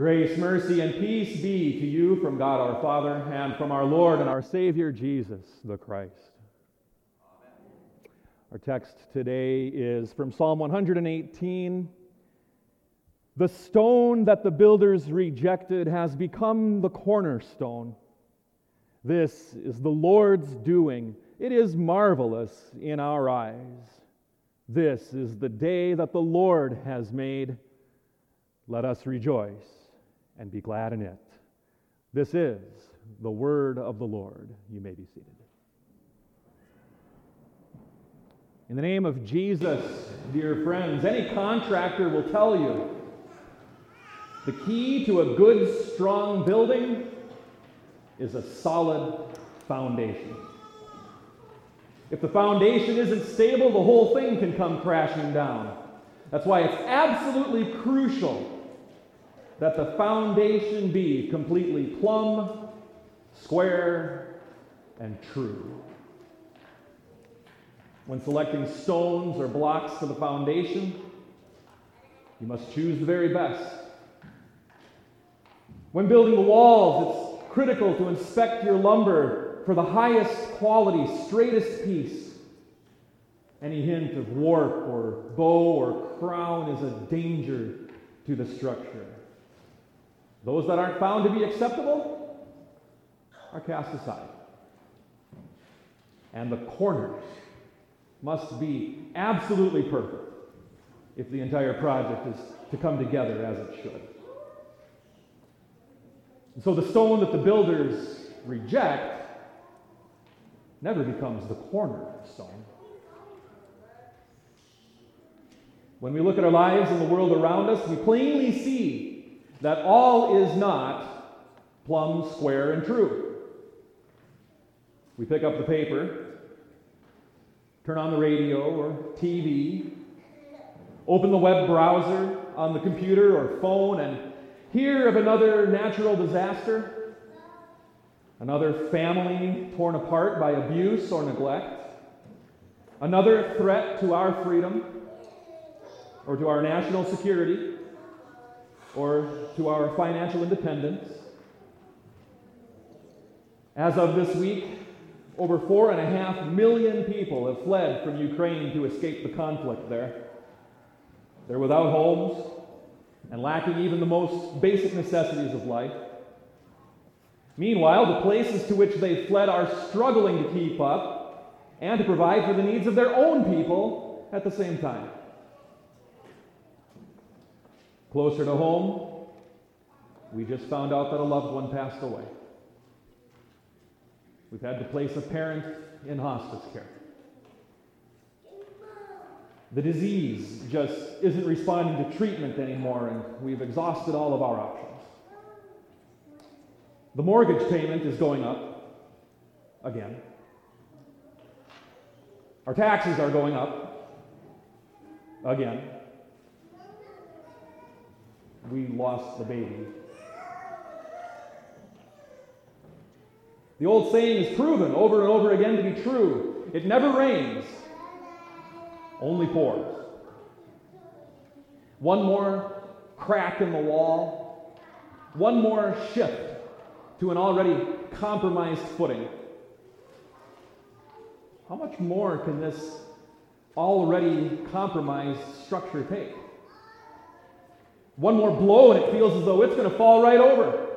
Grace, mercy, and peace be to you from God our Father and from our Lord and our Savior Jesus the Christ. Amen. Our text today is from Psalm 118. The stone that the builders rejected has become the cornerstone. This is the Lord's doing. It is marvelous in our eyes. This is the day that the Lord has made. Let us rejoice and be glad in it. This is the word of the Lord. You may be seated. In the name of Jesus, dear friends, any contractor will tell you the key to a good, strong building is a solid foundation. If the foundation isn't stable, the whole thing can come crashing down. That's why it's absolutely crucial that the foundation be completely plumb, square, and true. When selecting stones or blocks for the foundation, you must choose the very best. When building the walls, it's critical to inspect your lumber for the highest quality, straightest piece. Any hint of warp or bow or crown is a danger to the structure. Those that aren't found to be acceptable are cast aside. And the corners must be absolutely perfect if the entire project is to come together as it should. And so the stone that the builders reject never becomes the cornerstone. When we look at our lives and the world around us, we plainly see that all is not plumb, square, and true. We pick up the paper, turn on the radio or TV, open the web browser on the computer or phone, and hear of another natural disaster, another family torn apart by abuse or neglect, another threat to our freedom or to our national security or to our financial independence. As of this week, over four and a half million people have fled from Ukraine to escape the conflict there. They're without homes and lacking even the most basic necessities of life. Meanwhile, the places to which they fled are struggling to keep up and to provide for the needs of their own people at the same time. Closer to home, we just found out that a loved one passed away. We've had to place a parent in hospice care. The disease just isn't responding to treatment anymore, and we've exhausted all of our options. The mortgage payment is going up again. Our taxes are going up again we lost the baby. The old saying is proven over and over again to be true it never rains, only pours. One more crack in the wall, one more shift to an already compromised footing. How much more can this already compromised structure take? One more blow, and it feels as though it's going to fall right over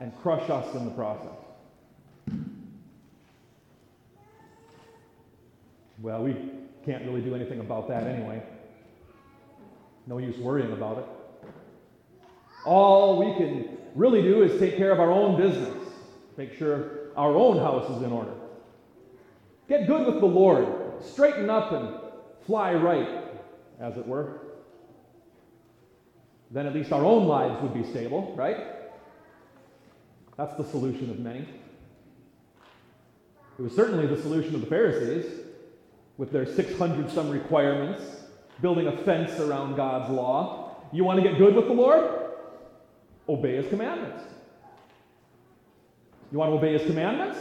and crush us in the process. Well, we can't really do anything about that anyway. No use worrying about it. All we can really do is take care of our own business, make sure our own house is in order. Get good with the Lord, straighten up and fly right, as it were then at least our own lives would be stable, right? That's the solution of many. It was certainly the solution of the Pharisees with their 600 some requirements, building a fence around God's law. You want to get good with the Lord? Obey his commandments. You want to obey his commandments?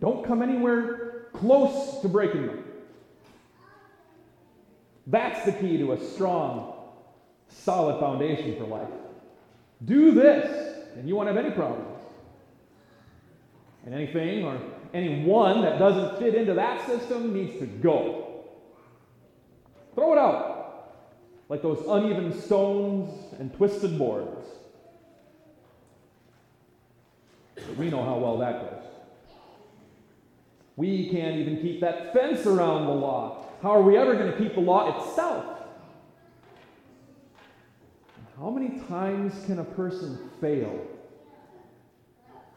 Don't come anywhere close to breaking them. That's the key to a strong solid foundation for life. Do this, and you won't have any problems. And anything or anyone that doesn't fit into that system needs to go. Throw it out, like those uneven stones and twisted boards. But we know how well that goes. We can't even keep that fence around the law. How are we ever going to keep the law itself? How many times can a person fail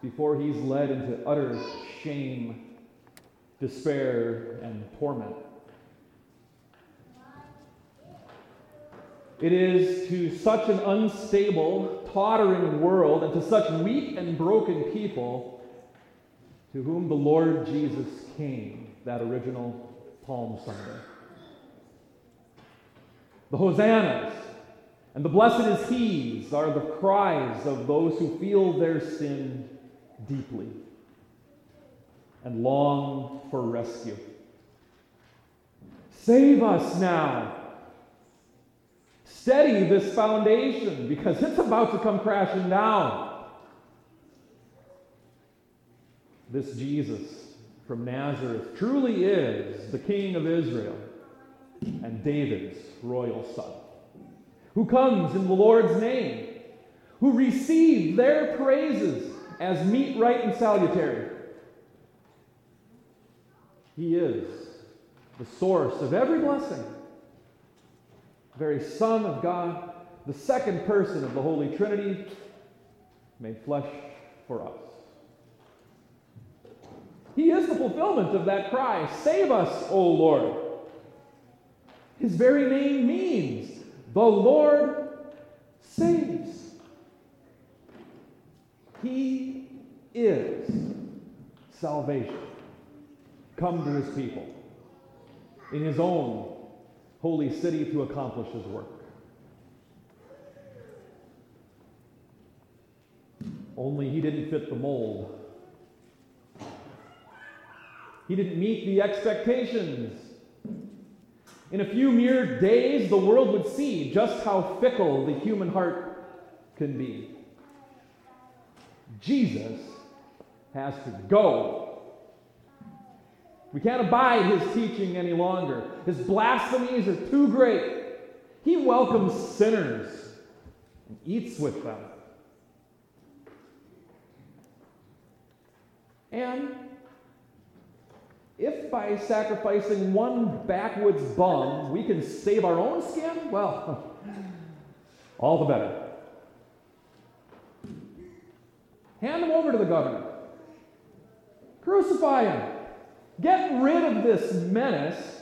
before he's led into utter shame, despair, and torment? It is to such an unstable, tottering world and to such weak and broken people to whom the Lord Jesus came that original Palm Sunday. The hosannas and the blessed is He's are the cries of those who feel their sin deeply and long for rescue. Save us now. Steady this foundation because it's about to come crashing down. This Jesus from Nazareth truly is the King of Israel and David's royal son, who comes in the Lord's name, who receive their praises as meet, right, and salutary. He is the source of every blessing, very Son of God, the second person of the Holy Trinity, made flesh for us. He is the fulfillment of that cry Save us, O Lord. His very name means the Lord saves. He is salvation come to his people in his own holy city to accomplish his work. Only he didn't fit the mold he didn't meet the expectations. In a few mere days, the world would see just how fickle the human heart can be. Jesus has to go. We can't abide his teaching any longer. His blasphemies are too great. He welcomes sinners and eats with them. And if by sacrificing one backwoods bum we can save our own skin, well, all the better. Hand him over to the governor. Crucify him. Get rid of this menace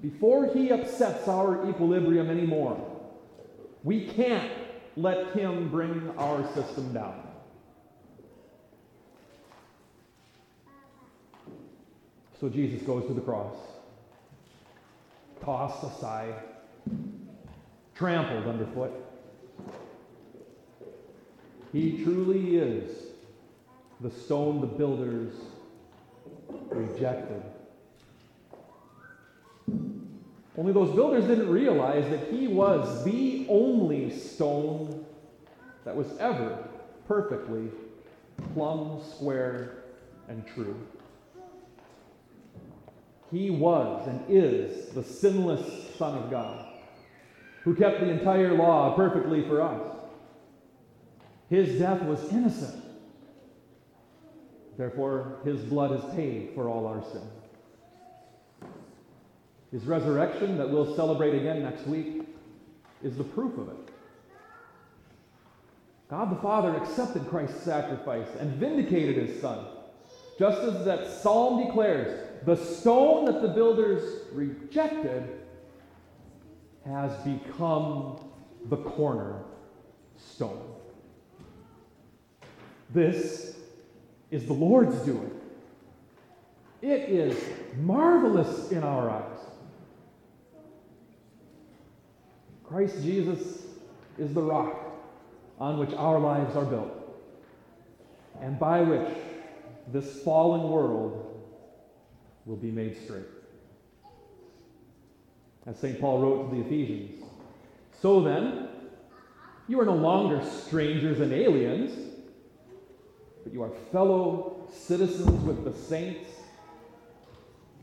before he upsets our equilibrium anymore. We can't let him bring our system down. So Jesus goes to the cross, tossed aside, trampled underfoot. He truly is the stone the builders rejected. Only those builders didn't realize that he was the only stone that was ever perfectly plumb, square, and true. He was and is the sinless Son of God who kept the entire law perfectly for us. His death was innocent. Therefore, his blood has paid for all our sin. His resurrection, that we'll celebrate again next week, is the proof of it. God the Father accepted Christ's sacrifice and vindicated his Son, just as that psalm declares the stone that the builders rejected has become the corner stone. This is the Lord's doing. It is marvelous in our eyes. Christ Jesus is the rock on which our lives are built, and by which this fallen world will be made straight. As St. Paul wrote to the Ephesians, So then, you are no longer strangers and aliens, but you are fellow citizens with the saints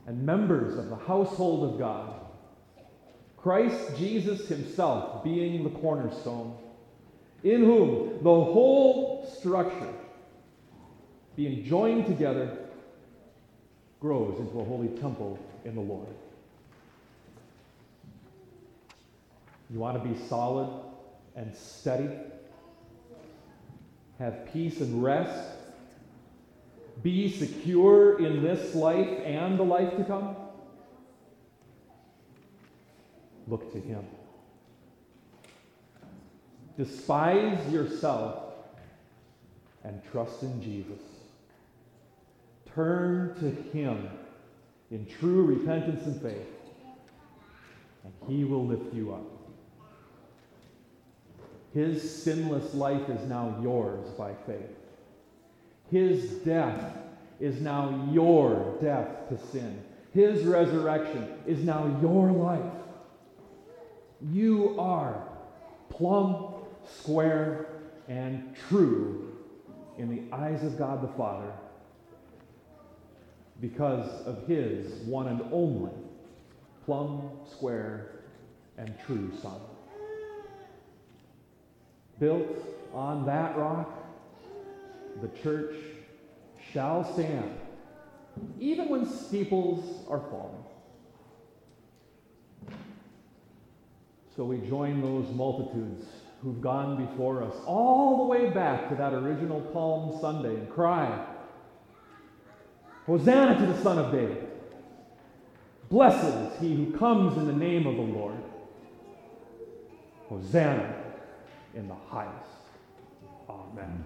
and members of the household of God. Christ Jesus himself being the cornerstone, in whom the whole structure, being joined together, grows into a holy temple in the Lord. You want to be solid and steady? Have peace and rest? Be secure in this life and the life to come? Look to Him. Despise yourself and trust in Jesus. Turn to Him in true repentance and faith, and He will lift you up. His sinless life is now yours by faith. His death is now your death to sin. His resurrection is now your life. You are plumb, square, and true in the eyes of God the Father because of his one and only plumb, square, and true Son. Built on that rock, the church shall stand, even when steeples are falling. So we join those multitudes who've gone before us all the way back to that original Palm Sunday and cry, Hosanna to the Son of David. Blessed is he who comes in the name of the Lord. Hosanna in the highest. Amen.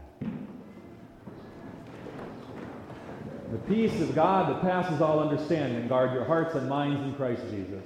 The peace of God that passes all understanding guard your hearts and minds in Christ Jesus.